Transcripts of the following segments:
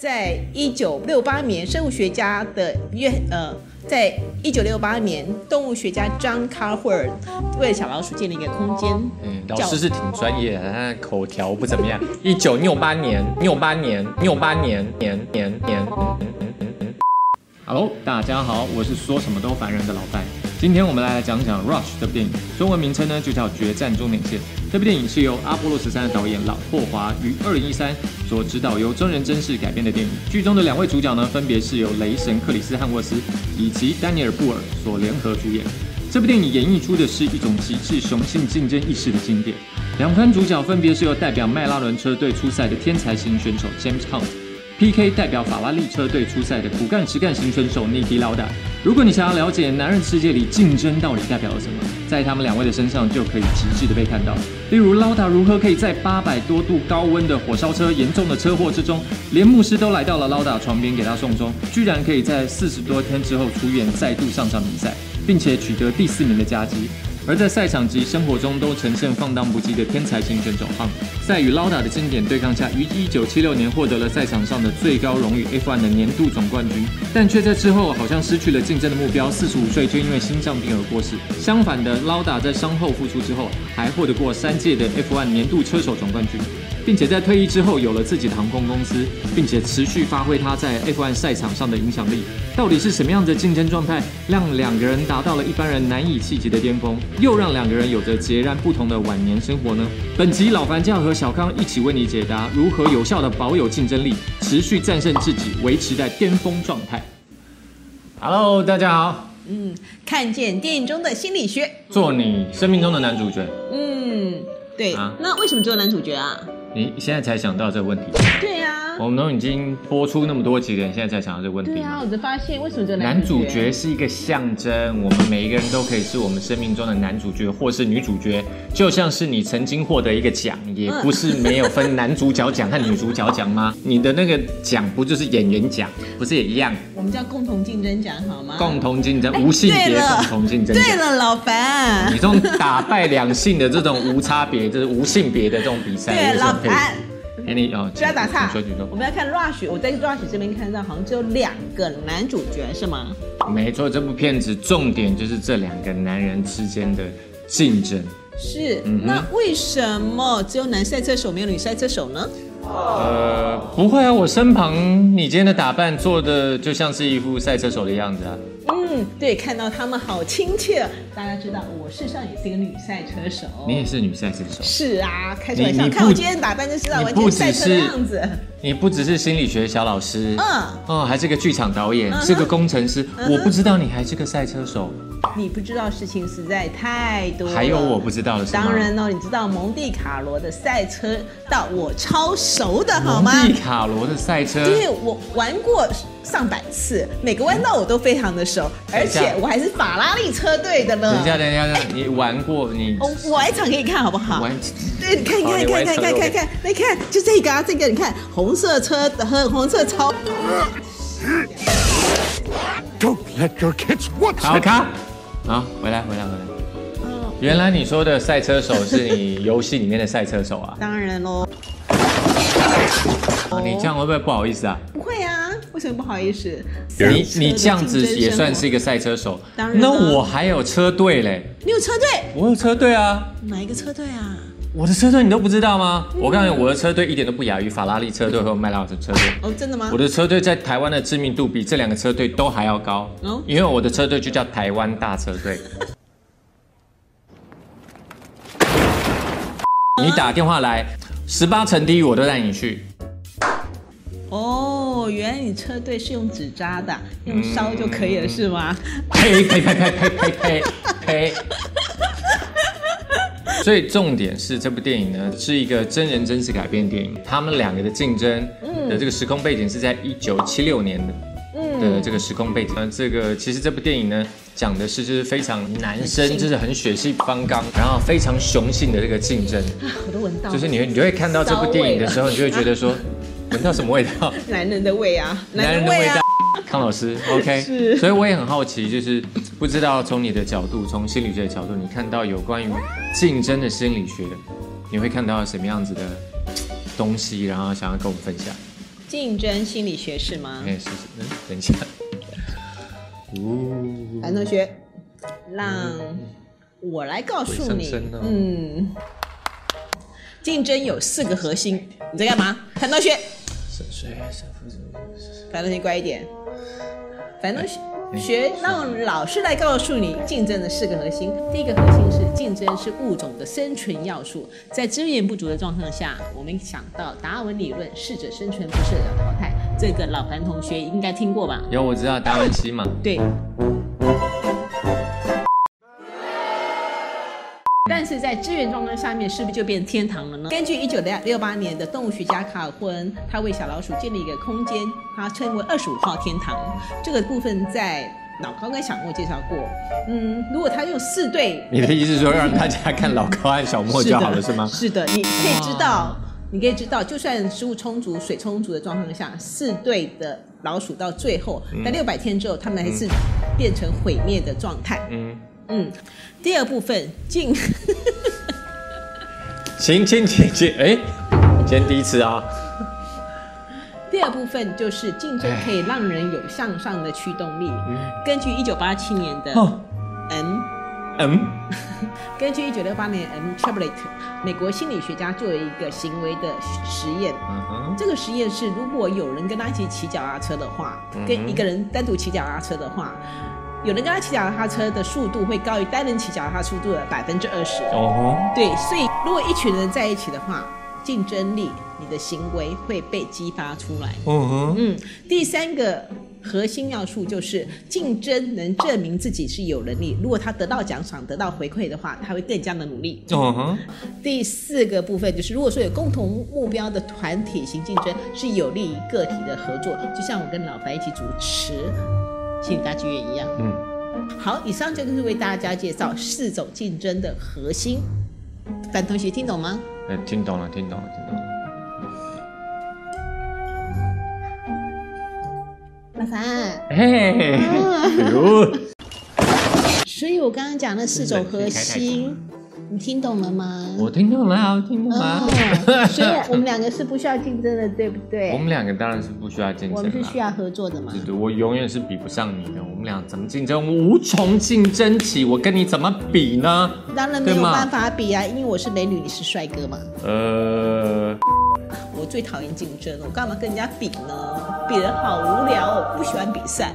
在一九六八年，生物学家的约呃，在一九六八年，动物学家 John Carhart 为小老鼠建立一个空间。嗯，老师是挺专业的，他口条不怎么样。一九六八年，六八年，六八年，年年年。Hello，大家好，我是说什么都烦人的老范。今天我们来来讲讲《Rush》这部电影，中文名称呢就叫《决战终点线》。这部电影是由阿波罗十三的导演老霍华于二零一三所执导，由真人真事改编的电影。剧中的两位主角呢，分别是由雷神克里斯汉沃斯以及丹尼尔布尔所联合主演。这部电影演绎出的是一种极致雄性竞争意识的经典。两番主角分别是由代表迈拉伦车队出赛的天才型选手 James Hunt。P.K. 代表法拉利车队出赛的骨干实干型选手尼迪劳达。如果你想要了解男人世界里竞争到底代表了什么，在他们两位的身上就可以极致的被看到。例如劳达如何可以在八百多度高温的火烧车严重的车祸之中，连牧师都来到了劳达床边给他送终，居然可以在四十多天之后出院，再度上场比赛，并且取得第四名的佳绩。而在赛场及生活中都呈现放荡不羁的天才型选手 Hunt，在与劳达的经典对抗下，于一九七六年获得了赛场上的最高荣誉 F1 的年度总冠军，但却在之后好像失去了竞争的目标，四十五岁就因为心脏病而过世。相反的，lada 在伤后复出之后，还获得过三届的 F1 年度车手总冠军。并且在退役之后有了自己的航空公司，并且持续发挥他在 F1 赛场上的影响力。到底是什么样的竞争状态，让两个人达到了一般人难以企及的巅峰，又让两个人有着截然不同的晚年生活呢？本集老樊就要和小康一起为你解答如何有效的保有竞争力，持续战胜自己，维持在巅峰状态。Hello，大家好。嗯，看见电影中的心理学，做你生命中的男主角。嗯，对。啊，那为什么做男主角啊？你现在才想到这个问题？对呀、我们都已经播出那么多集了，你现在才想到这个问题？对呀、啊，我就发现为什么这个男主角是一个象征，我们每一个人都可以是我们生命中的男主角或是女主角，就像是你曾经获得一个奖，也不是没有分男主角奖和女主角奖吗？你的那个奖不就是演员奖，不是也一样？我们叫共同竞争奖好吗？共同竞争，无性别共同竞争奖。对了，老樊，你这种打败两性的这种无差别，就是无性别的这种比赛，对老。哎，给你哦，不要打岔。我们要看 Rush，我在 Rush 这边看到好像只有两个男主角，是吗？没错，这部片子重点就是这两个男人之间的竞争。是，嗯、那为什么只有男赛车手没有女赛车手呢？呃，不会啊，我身旁你今天的打扮做的就像是一副赛车手的样子啊。嗯，对，看到他们好亲切。大家知道我事实上也是一个女赛车手。你也是女赛车手？是啊，开玩笑？看我今天打扮就知道完全赛车的样子。你不只是心理学小老师，嗯，哦，还是个剧场导演，是个工程师。我不知道你还是个赛车手。你不知道事情实在太多了。还有我不知道的事。当然哦，你知道蒙地卡罗的赛车道我超熟的，好吗？蒙地卡罗的赛车，因为我玩过上百次，每个弯道我都非常的熟，而且我还是法拉利车队的呢。等一下，等一下，等一下，你玩过你？我玩一场给你看好不好？玩，对，你看，看，看，看，看，看，看，来看，就这个啊，这个你看，红色车的和红色超。Don't let your kids watch。好看。好，回来，回来，回来。哦，原来你说的赛车手是你游戏里面的赛车手啊？当然喽。你这样会不会不好意思啊？不会啊，为什么不好意思？你你这样子也算是一个赛车手。当然。那我还有车队嘞。你有车队？我有车队啊。哪一个车队啊？我的车队你都不知道吗？我告诉你，我的车队一点都不亚于法拉利车队和迈拉尔的车队。哦，真的吗？我的车队在台湾的知名度比这两个车队都还要高。嗯，因为我的车队就叫台湾大车队。你打电话来，十八层地狱我都带你去。哦，原来你车队是用纸扎的，用烧就可以了是吗？呸呸呸呸呸呸呸呸！所以重点是这部电影呢，是一个真人真事改编电影。他们两个的竞争的这个时空背景是在一九七六年的的这个时空背景。嗯，这个其实这部电影呢，讲的是就是非常男生，就是很血气方刚，然后非常雄性的这个竞争。我都闻到。就是你你就会看到这部电影的时候，你就会觉得说，闻到什么味道？男人的味啊，男人的味道。康老师，OK，是，所以我也很好奇，就是不知道从你的角度，从心理学的角度，你看到有关于竞争的心理学，你会看到什么样子的东西，然后想要跟我们分享？竞争心理学是吗？哎，是是，嗯，等一下。哦，樊同学，让我来告诉你，嗯，竞争有四个核心。你在干嘛？樊同学。樊同学乖一点。樊同学，让老师来告诉你竞争的四个核心。第一个核心是竞争是物种的生存要素，在资源不足的状况下，我们想到达尔文理论，适者生存，不适者淘汰。这个老樊同学应该听过吧？有，我知道达文西嘛。对。但是在资源状态下面，是不是就变天堂了呢？根据一九六八年的动物学家卡尔霍恩，他为小老鼠建立一个空间，他称为二十五号天堂。这个部分在老高跟小莫介绍过。嗯，如果他用四对，你的意思是说让大家看老高和小莫就好了，是吗？是的，你可以知道。你可以知道，就算食物充足、水充足的状况下，四对的老鼠到最后，在六百天之后，它们还是变成毁灭的状态。嗯嗯。第二部分 进，行行行行，哎，今天第一次啊。第二部分就是竞争可以让人有向上的驱动力。根据一九八七年的 M。嗯，根据一九六八年 M. Chevrolet 美国心理学家做了一个行为的实验。Uh. 这个实验是，如果有人跟他一起骑脚踏车的话，uh. 跟一个人单独骑脚踏车的话，有人跟他骑脚踏车的速度会高于单人骑脚踏车速度的百分之二十。哦、uh，huh. 对，所以如果一群人在一起的话，竞争力，你的行为会被激发出来。Uh huh. 嗯，第三个。核心要素就是竞争能证明自己是有能力。如果他得到奖赏、得到回馈的话，他会更加的努力。Uh huh. 第四个部分就是，如果说有共同目标的团体型竞争，是有利于个体的合作。就像我跟老白一起主持心理大剧院一样。嗯，好，以上就是为大家介绍四种竞争的核心。范同学听懂吗？哎听懂了，听懂了，听懂了。老樊，嘿嘿嘿，所以我刚刚讲的四种核心。你听懂了吗？我听懂了，我听懂了。哦、所以我们两个是不需要竞争的，对不对？我们两个当然是不需要竞争。我们是需要合作的嘛？对对，我永远是比不上你的。我们俩怎么竞争？无从竞争起。我跟你怎么比呢？当然没有办法比啊，因为我是美女，你是帅哥嘛。呃，我最讨厌竞争了，我干嘛跟人家比呢？比人好无聊，我不喜欢比赛。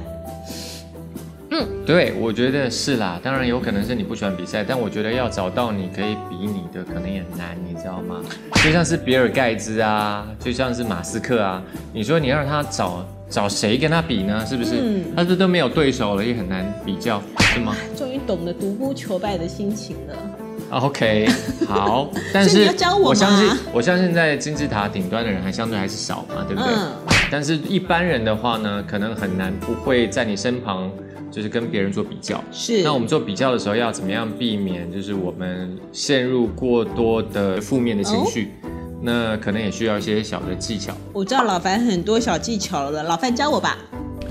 嗯，对，我觉得是啦。当然有可能是你不喜欢比赛，但我觉得要找到你可以比你的，可能也难，你知道吗？就像是比尔盖茨啊，就像是马斯克啊，你说你让他找找谁跟他比呢？是不是？嗯，他这都没有对手了，也很难比较，是吗？终于懂得独孤求败的心情了。OK，好，但是我相信，我相信在金字塔顶端的人还相对还是少嘛，对不对？嗯，但是一般人的话呢，可能很难不会在你身旁。就是跟别人做比较，是。那我们做比较的时候要怎么样避免，就是我们陷入过多的负面的情绪？哦、那可能也需要一些小的技巧。我知道老樊很多小技巧了，老樊教我吧。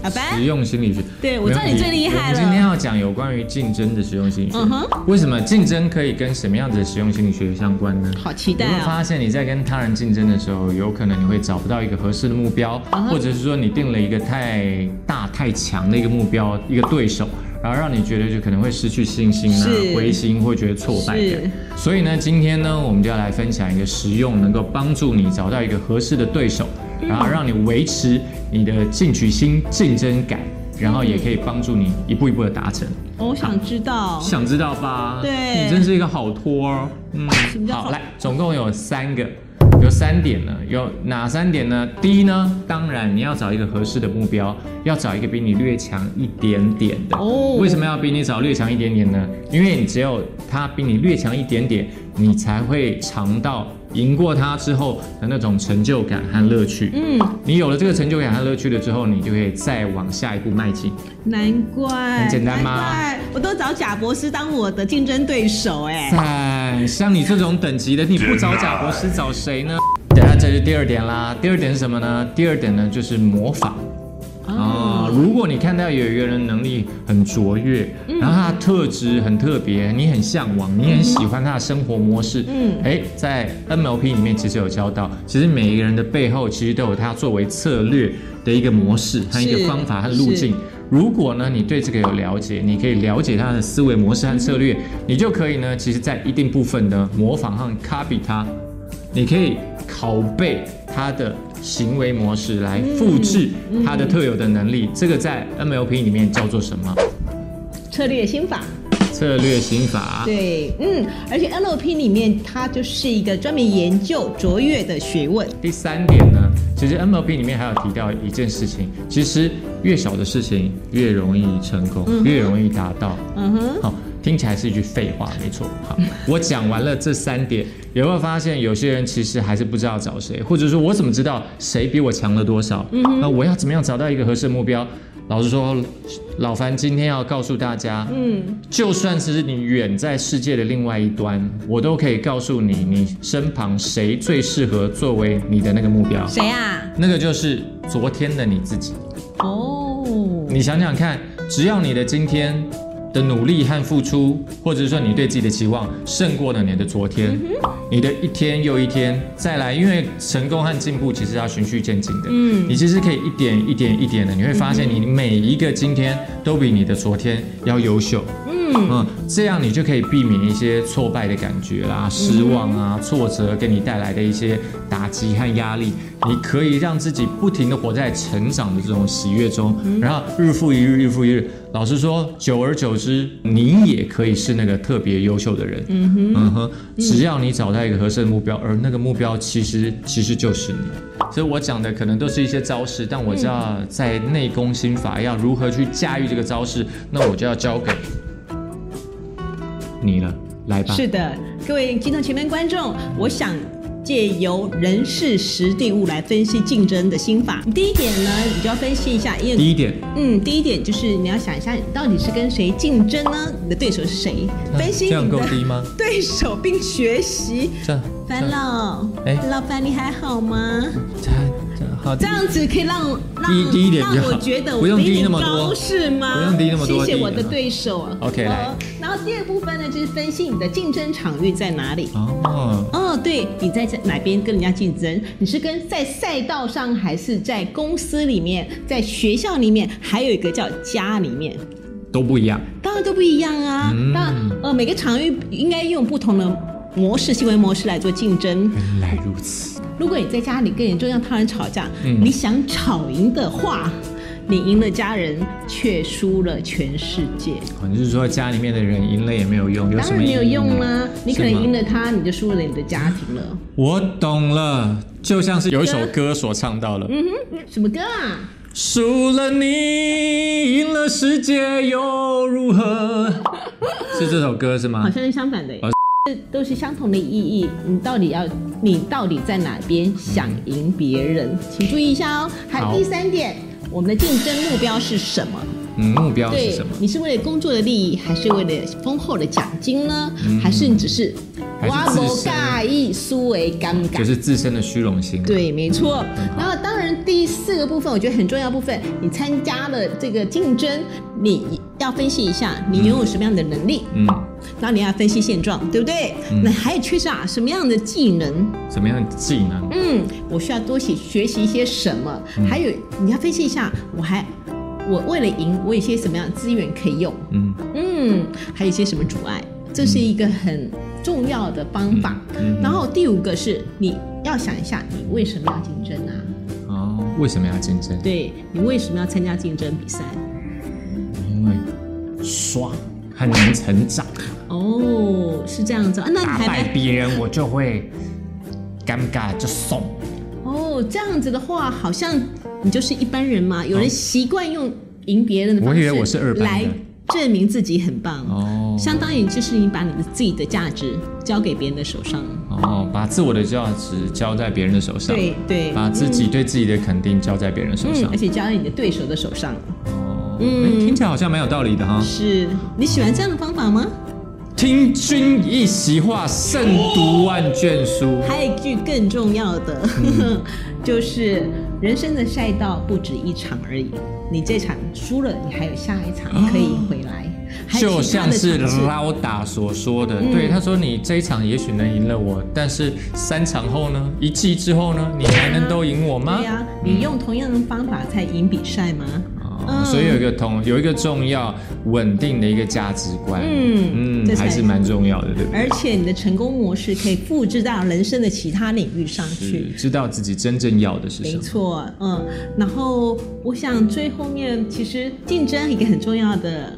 实用心理学，对，我知道你最厉害了。今天要讲有关于竞争的实用心理学。嗯。为什么竞争可以跟什么样子的实用心理学相关呢？好期待啊！你会发现你在跟他人竞争的时候，有可能你会找不到一个合适的目标，或者是说你定了一个太大太强的一个目标，一个对手，然后让你觉得就可能会失去信心啊，灰心，会觉得挫败感。所以呢，今天呢，我们就要来分享一个实用，能够帮助你找到一个合适的对手。然后让你维持你的进取心、竞争感，然后也可以帮助你一步一步的达成。我想知道，想知道吧？对，你真是一个好托儿。嗯，好，来，总共有三个，有三点呢。有哪三点呢？第一呢，当然你要找一个合适的目标，要找一个比你略强一点点的。哦，为什么要比你找略强一点点呢？因为你只有他比你略强一点点，你才会尝到。赢过他之后的那种成就感和乐趣，嗯，你有了这个成就感和乐趣了之后，你就可以再往下一步迈进。难怪，很简单吗？我都找贾博士当我的竞争对手，哎，哎，像你这种等级的，你不找贾博士找谁呢？等下这是第二点啦。第二点是什么呢？第二点呢就是模仿。哦如果你看到有一个人能力很卓越，嗯、然后他的特质很特别，你很向往，你很喜欢他的生活模式，嗯，哎，在 NLP 里面其实有教到，其实每一个人的背后其实都有他作为策略的一个模式和一个方法和路径。如果呢，你对这个有了解，你可以了解他的思维模式和策略，你就可以呢，其实在一定部分的模仿和 copy 他，你可以拷贝他的行为模式来复制它的特有的能力。这个在 NLP 里面叫做什么？策略心法。策略心法。对，嗯，而且 NLP 里面它就是一个专门研究卓越的学问。第三点呢？其实 NLP 里面还有提到一件事情，其实越小的事情越容易成功，嗯、越容易达到。嗯哼，好，听起来是一句废话，没错。好，我讲完了这三点，有没有发现有些人其实还是不知道找谁，或者说我怎么知道谁比我强了多少？嗯，那我要怎么样找到一个合适的目标？老实说，老樊今天要告诉大家，嗯，就算是你远在世界的另外一端，我都可以告诉你，你身旁谁最适合作为你的那个目标？谁啊？那个就是昨天的你自己。哦，你想想看，只要你的今天的努力和付出，或者说你对自己的期望胜过了你的昨天，嗯、你的一天又一天再来，因为成功和进步其实要循序渐进的。嗯，你其实可以一点一点一点的，你会发现你每一个今天都比你的昨天要优秀。嗯，嗯，这样你就可以避免一些挫败的感觉啦、失望啊、挫折给你带来的一些打击和压力。你可以让自己不停的活在成长的这种喜悦中，然后日复一日，日复一日。老实说，久而久之，你也可以是那个特别优秀的人。嗯哼，嗯哼，只要你找到一个合适的目标，而那个目标其实其实就是你。所以我讲的可能都是一些招式，但我知道在内功心法要如何去驾驭这个招式，那我就要交给你了。来吧。是的，各位镜头前面观众，我想。借由人事实地物来分析竞争的心法。第一点呢，你就要分析一下，因为第一点，嗯，第一点就是你要想一下，你到底是跟谁竞争呢？你的对手是谁？分析你的 对手并学习。这样，樊老，哎，老板你还好吗？这样子可以让让让我觉得我比你高是吗？不用低那么多。谢谢我的对手啊。OK，来。然后第二部分呢，就是分析你的竞争场域在哪里。哦。哦，对，你在哪边跟人家竞争？你是跟在赛道上，还是在公司里面，在学校里面，还有一个叫家里面，都不一样。当然都不一样啊。嗯。当然，呃，每个场域应该用不同的模式、行为模式来做竞争。原来如此。如果你在家里跟你中央他人吵架，嗯、你想吵赢的话，你赢了家人，却输了全世界。哦，你是说家里面的人赢了也没有用？有什么当然没有用啦，你可能赢了他，你就输了你的家庭了。我懂了，就像是有一首歌所唱到了。嗯哼，什么歌啊？输了你，赢了世界又如何？是这首歌是吗？好像是相反的。这都是相同的意义。你到底要，你到底在哪边想赢别人？请注意一下哦。还有第三点，我们的竞争目标是什么？嗯，目标是什么？你是为了工作的利益，还是为了丰厚的奖金呢？嗯、还是你只是哇不介意输为尴尬？就是自身的虚荣心。对，没错。嗯、然后，当然第四个部分，我觉得很重要部分，你参加了这个竞争，你要分析一下你拥有什么样的能力。嗯。然后你要分析现状，对不对？嗯。那还有缺少什么样的技能？什么样的技能？嗯，我需要多学学习一些什么？嗯、还有你要分析一下，我还。我为了赢，我有些什么样的资源可以用？嗯嗯，还有一些什么阻碍？这是一个很重要的方法。嗯嗯、然后第五个是你要想一下，你为什么要竞争啊？哦，为什么要竞争？对，你为什么要参加竞争比赛？因为爽，很难成长。哦，是这样子啊？那你打败别人，我就会尴尬就怂。哦，这样子的话，好像。你就是一般人嘛，有人习惯用赢别人的方式来证明自己很棒，哦，相当于就是你把你的自己的价值交给别人的手上，哦，把自我的价值交在别人的手上，对对，把自己对自己的肯定交在别人的手上，而且交在你的对手的手上，哦，嗯，听起来好像蛮有道理的哈，是。你喜欢这样的方法吗？听君一席话，胜读万卷书。还有一句更重要的，嗯、就是。人生的赛道不止一场而已，你这场输了，你还有下一场可以回来。哦、就像是老大所说的，嗯、对，他说你这一场也许能赢了我，但是三场后呢，一季之后呢，你还能都赢我吗？对呀、啊，你用同样的方法才赢比赛吗？嗯、所以有一个同有一个重要稳定的一个价值观，嗯嗯，还是蛮重要的，对不对？而且你的成功模式可以复制到人生的其他领域上去，知道自己真正要的是什么。没错，嗯。然后我想最后面其实竞争一个很重要的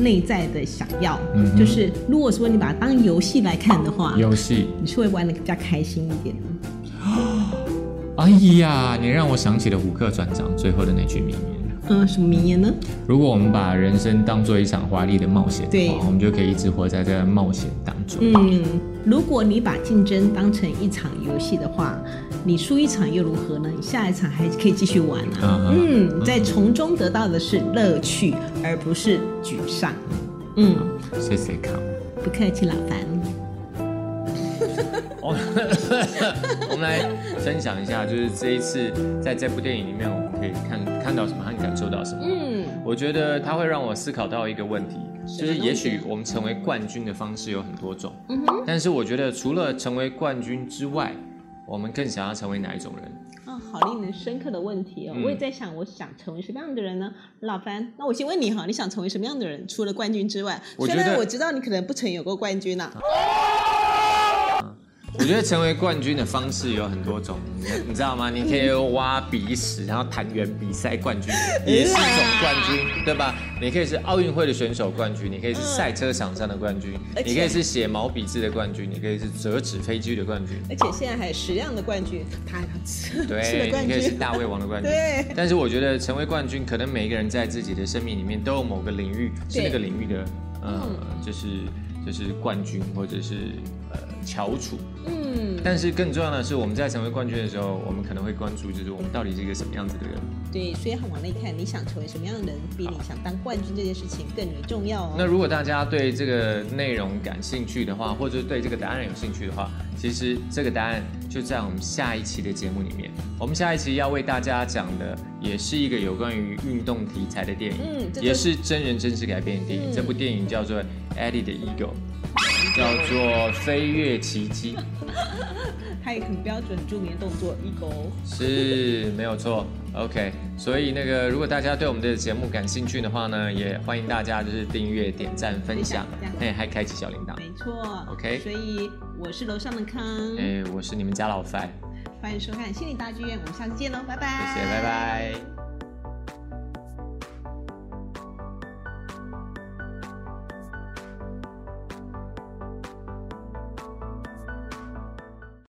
内在的想要，嗯、就是如果说你把它当游戏来看的话，游戏你是会玩的更加开心一点的。哎呀，你让我想起了虎克船长最后的那句名言。嗯，什么名言呢？如果我们把人生当做一场华丽的冒险，的话，我们就可以一直活在这个冒险当中。嗯，如果你把竞争当成一场游戏的话，你输一场又如何呢？你下一场还可以继续玩啊。啊嗯，在从中得到的是乐趣，而不是沮丧。嗯，谢谢康，不客气，老樊。我们来分享一下，就是这一次在这部电影里面，我们可以看看到什么，和你感受到什么。嗯，我觉得它会让我思考到一个问题，就是也许我们成为冠军的方式有很多种。嗯哼。但是我觉得除了成为冠军之外，我们更想要成为哪一种人？啊、哦，好令人深刻的问题哦！嗯、我也在想，我想成为什么样的人呢？老樊，那我先问你哈，你想成为什么样的人？除了冠军之外，虽然我知道你可能不曾有过冠军呐、啊。我觉得成为冠军的方式有很多种，你你知道吗？你可以挖鼻屎，然后弹圆比赛冠军也是一种冠军，对吧？你可以是奥运会的选手冠军，你可以是赛车场上的冠军，你可以是写毛笔字的冠军，你可以是折纸飞机的冠军，而且现在还有食量的冠军，他对，你可以是大胃王的冠军。对。但是我觉得成为冠军，可能每一个人在自己的生命里面都有某个领域是那个领域的，呃，就是就是冠军或者是呃。翘楚，嗯，但是更重要的是，我们在成为冠军的时候，我们可能会关注，就是我们到底是一个什么样子的人。对，所以往内看，你想成为什么样的人，比你想当冠军这件事情更为重要哦。那如果大家对这个内容感兴趣的话，或者对这个答案有兴趣的话，其实这个答案就在我们下一期的节目里面。我们下一期要为大家讲的，也是一个有关于运动题材的电影，嗯，也是真人真事改编的电影。嗯、这部电影叫做《Eddie the Eagle》。叫做飞跃奇迹，它也很标准著名的动作一勾，是没有错。OK，所以那个如果大家对我们的节目感兴趣的话呢，也欢迎大家就是订阅、点赞、分享，哎，还开启小铃铛。没错，OK。所以我是楼上的康，哎，我是你们家老范，欢迎收看心理大剧院，我们下次见喽，拜拜。谢谢，拜拜。